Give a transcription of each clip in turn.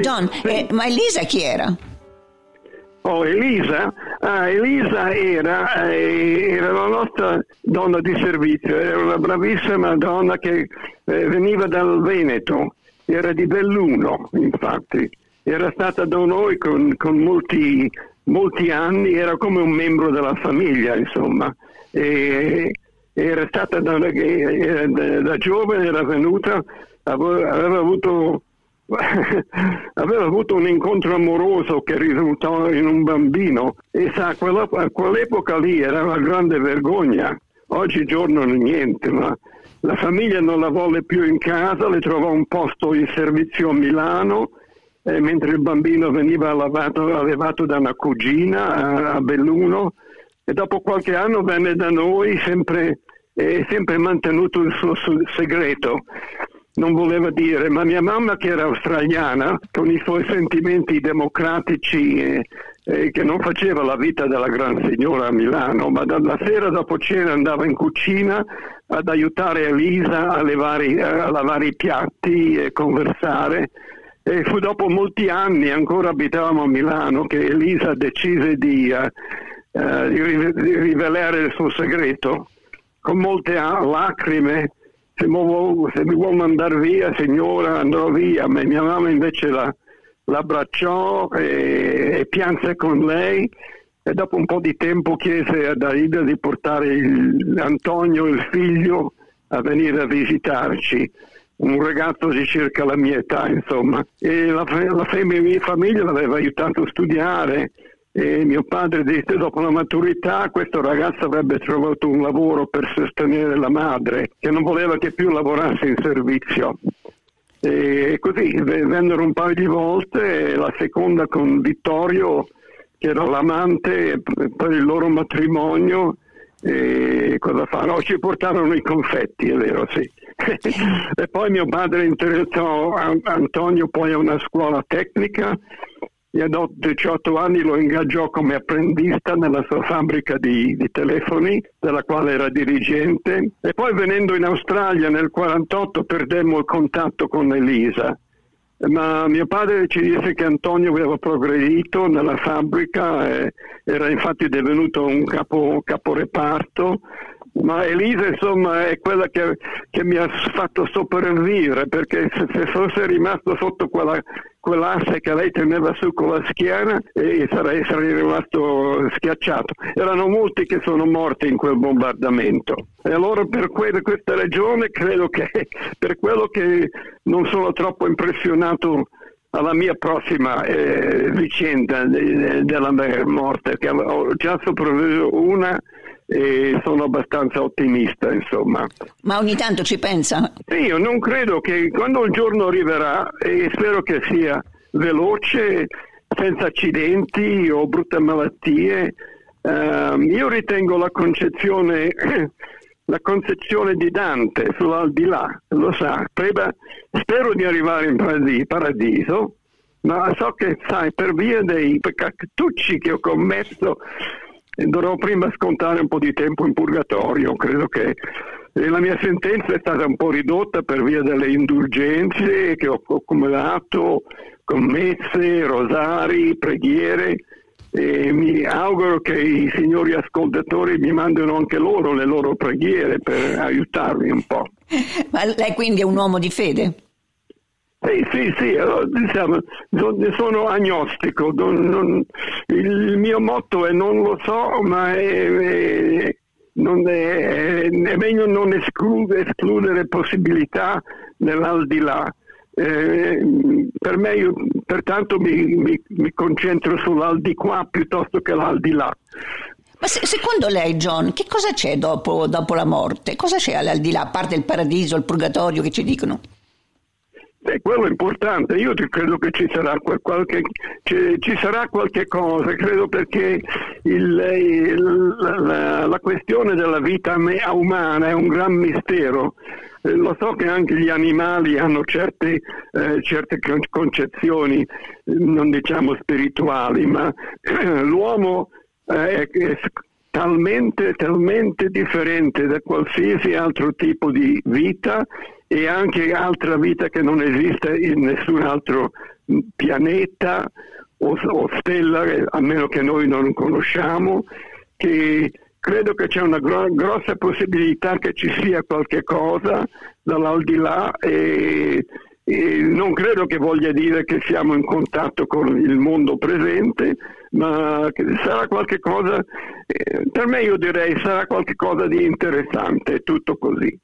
John, eh, ma Elisa chi era? Oh, Elisa? Ah, Elisa era, eh, era, la nostra donna di servizio, era una bravissima donna che eh, veniva dal Veneto, era di Belluno, infatti. Era stata da noi con, con molti, molti, anni, era come un membro della famiglia, insomma. E, era stata da, da, da giovane, era venuta, aveva avuto aveva avuto un incontro amoroso che risultò in un bambino. E sa, quella, a quell'epoca lì era una grande vergogna. Oggigiorno niente, ma la famiglia non la volle più in casa, le trovò un posto in servizio a Milano, eh, mentre il bambino veniva allevato, allevato da una cugina a, a, Belluno. E dopo qualche anno venne da noi sempre, eh, sempre mantenuto il suo segreto non voleva dire, ma mia mamma che era australiana, con i suoi sentimenti democratici e, e che non faceva la vita della gran signora a Milano, ma la sera dopo cena andava in cucina ad aiutare Elisa a, levare, a lavare i piatti e conversare. E fu dopo molti anni, ancora abitavamo a Milano, che Elisa decise di, uh, uh, di rivelare il suo segreto con molte lacrime se, muovo, se mi vuole mandare via signora andrò via, ma mia mamma invece la, l'abbracciò e, e, pianse con lei e dopo un po' di tempo chiese ad Aida di portare il, Antonio, il figlio, a venire a visitarci un ragazzo di circa la mia età, insomma. E la, la, la mia famiglia l'aveva aiutato a studiare e mio padre disse dopo la maturità questo ragazzo avrebbe trovato un lavoro per sostenere la madre che non voleva che più lavorasse in servizio. E così vennero un paio di volte, la seconda con Vittorio che era l'amante per il loro matrimonio e cosa fanno? Ci portarono i confetti, è vero, sì. e poi mio padre interessò Antonio poi a una scuola tecnica e a 18 anni lo ingaggiò come apprendista nella sua fabbrica di, di, telefoni, della quale era dirigente, e poi venendo in Australia nel 1948 perdemmo il contatto con Elisa. Ma mio padre ci disse che Antonio aveva progredito nella fabbrica, era infatti divenuto un capo, caporeparto ma Elisa insomma è quella che, che, mi ha fatto sopravvivere perché se, se fosse rimasto sotto quella, quell'asse che lei teneva su con la schiena e sarei, sarei rimasto schiacciato. Erano molti che sono morti in quel bombardamento. E allora per que- questa ragione credo che per quello che non sono troppo impressionato alla mia prossima eh, vicenda de- della morte, che ho già sopravvissuto una e sono abbastanza ottimista, insomma. Ma ogni tanto ci pensa? Sì, io non credo che quando il giorno arriverà, e spero che sia veloce, senza accidenti o brutte malattie, ehm, io ritengo la concezione, la concezione di Dante sull'aldilà, lo sa, spero di arrivare in paradiso, ma so che, sai, per via dei peccatucci che ho commesso, dovrò prima scontare un po' di tempo in purgatorio, credo che la mia sentenza è stata un po' ridotta per via delle indulgenze che ho accumulato, commesse, rosari, preghiere e mi auguro che i signori ascoltatori mi mandino anche loro le loro preghiere per aiutarmi un po'. Ma lei quindi è un uomo di fede? Sì, sì, sì, diciamo, sono agnostico, non, non, il mio motto è non lo so, ma è, è, è, è meglio non escludere, escludere possibilità nell'aldilà. Eh, per me, io, pertanto, mi, mi, mi concentro sull'aldiquà piuttosto che l'aldilà. Ma se, secondo lei, John, che cosa c'è dopo, dopo la morte? Cosa c'è all'aldilà, a parte il paradiso, il purgatorio che ci dicono? E quello è importante, io credo che ci sarà qualche, ci sarà qualche cosa, credo perché il, il, la, la, questione della vita umana è un gran mistero. Eh, lo so che anche gli animali hanno certe, eh, certe concezioni, non diciamo spirituali, ma eh, l'uomo è, è talmente, talmente differente da qualsiasi altro tipo di vita e anche altra vita che non esiste in nessun altro pianeta o, o stella, a meno che noi non conosciamo, che credo che c'è una gro- grossa possibilità che ci sia qualche cosa dall'aldilà e, e non credo che voglia dire che siamo in contatto con il mondo presente, ma sarà qualche cosa, eh, per me io direi sarà qualche cosa di interessante, tutto così.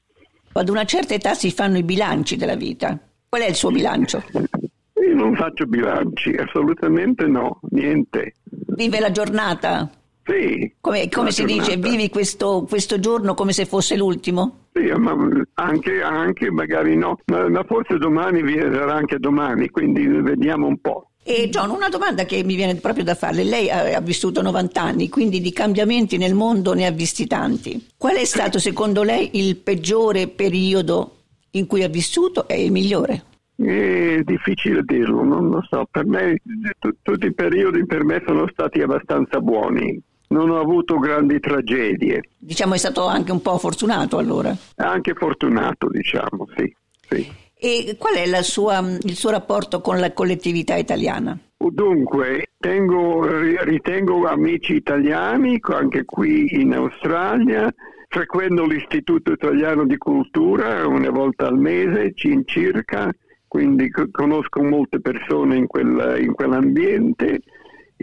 Ad una certa età si fanno i bilanci della vita. Qual è il suo bilancio? Io non faccio bilanci, assolutamente no, niente. Vive la giornata? Sì. Come, come si giornata. dice, vivi questo, questo, giorno come se fosse l'ultimo? Sì, ma anche, anche magari no, ma, ma forse domani sarà anche domani, quindi vediamo un po'. E John, una domanda che mi viene proprio da farle. Lei ha, vissuto 90 anni, quindi di cambiamenti nel mondo ne ha visti tanti. Qual è stato secondo lei il peggiore periodo in cui ha vissuto e il migliore? È difficile dirlo, non lo so. Per me t- tutti i periodi per me sono stati abbastanza buoni. Non ho avuto grandi tragedie. Diciamo è stato anche un po' fortunato allora. Anche fortunato, diciamo, sì. sì. E qual è sua, il suo rapporto con la collettività italiana? Dunque, tengo, ritengo amici italiani anche qui in Australia, frequento l'Istituto Italiano di Cultura una volta al mese circa, quindi conosco molte persone in, quel, in quell'ambiente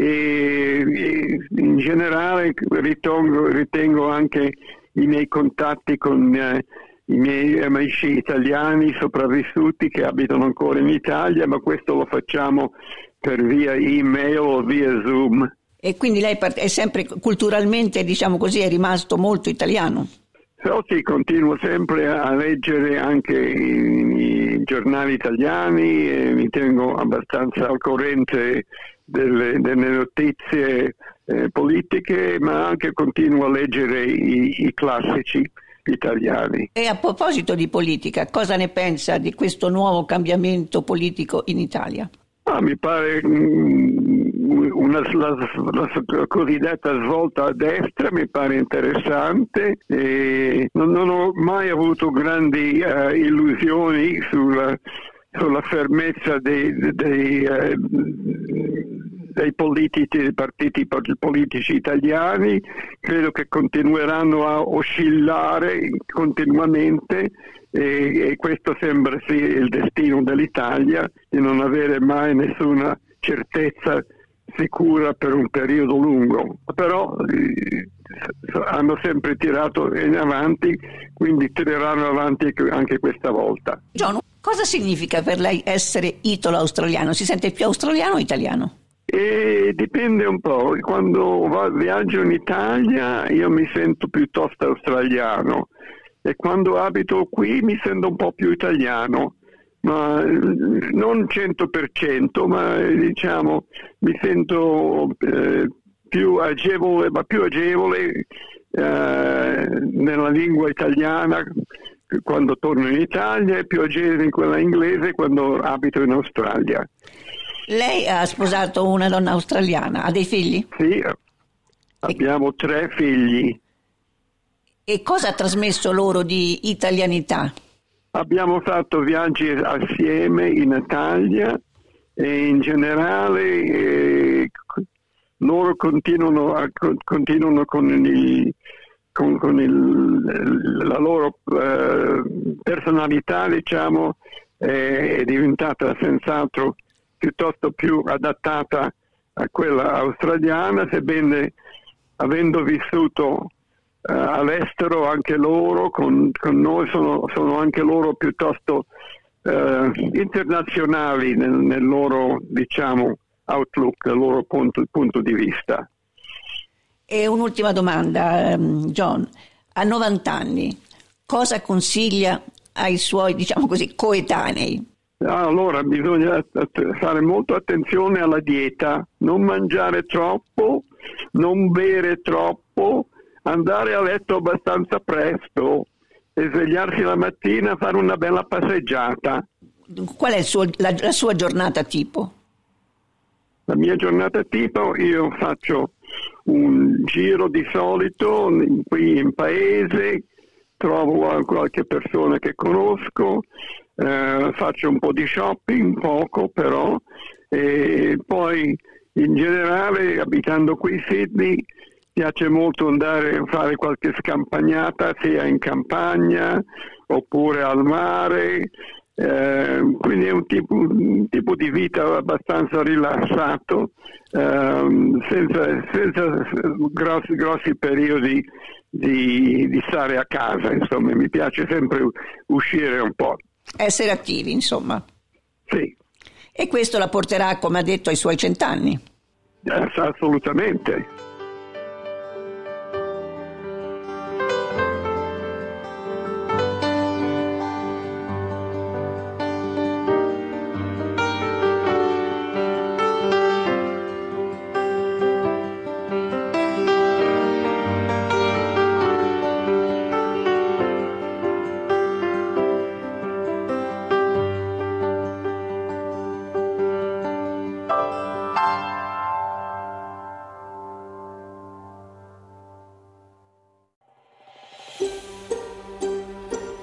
e, in generale ritengo, ritengo, anche i miei contatti con eh, i miei amici italiani sopravvissuti che abitano ancora in Italia, ma questo lo facciamo per via email o via Zoom. E quindi lei è sempre culturalmente, diciamo così, è rimasto molto italiano? So, sì, continuo sempre a leggere anche i, i giornali italiani e mi tengo abbastanza al corrente delle, delle notizie eh, politiche, ma anche continuo a leggere i, i classici italiani. E a proposito di politica, cosa ne pensa di questo nuovo cambiamento politico in Italia? Ah, mi pare mm, una, la, la, cosiddetta svolta a destra mi pare interessante non, non ho mai avuto grandi uh, illusioni sulla, sulla fermezza dei, dei, uh, dei politici, partiti politici italiani, credo che continueranno a oscillare continuamente e, e questo sembra sia il destino dell'Italia, di non avere mai nessuna certezza sicura per un periodo lungo, però eh, hanno sempre tirato in avanti, quindi tireranno avanti anche questa volta. John, cosa significa per lei essere italo-australiano? Si sente più australiano o italiano? E dipende un po', quando viaggio in Italia io mi sento piuttosto australiano e quando abito qui mi sento un po' più italiano, ma non 100%, ma diciamo mi sento eh, più agevole, ma più agevole eh, nella lingua italiana quando torno in Italia e più agevole in quella inglese quando abito in Australia. Lei ha sposato una donna australiana, ha dei figli? Sì, abbiamo tre figli. E cosa ha trasmesso loro di italianità? Abbiamo fatto viaggi assieme in Italia e in generale eh, loro continuano, a, continuano con, il, con, con il, la loro eh, personalità, diciamo, è diventata senz'altro piuttosto più adattata a quella australiana, sebbene avendo vissuto uh, all'estero anche loro, con, con noi sono, sono, anche loro piuttosto uh, internazionali nel, nel, loro diciamo, outlook, nel loro punto, punto di vista. E un'ultima domanda, ehm, John. A 90 anni, cosa consiglia ai suoi, diciamo così, coetanei? Allora bisogna fare molto attenzione alla dieta, non mangiare troppo, non bere troppo, andare a letto abbastanza presto e svegliarsi la mattina a fare una bella passeggiata. Qual è suo, la, la sua giornata tipo? La mia giornata tipo io faccio un giro di solito qui in paese, trovo qualche persona che conosco, eh, faccio un po' di shopping, poco però, e poi in generale abitando qui a Sydney piace molto andare a fare qualche scampagnata sia in campagna oppure al mare, eh, quindi è un tipo, un tipo, di vita abbastanza rilassato, eh, senza, senza grossi, grossi, periodi di, di stare a casa, insomma mi piace sempre uscire un po'. Essere attivi, insomma. Sì. E questo la porterà, come ha detto, ai suoi cent'anni. Assolutamente.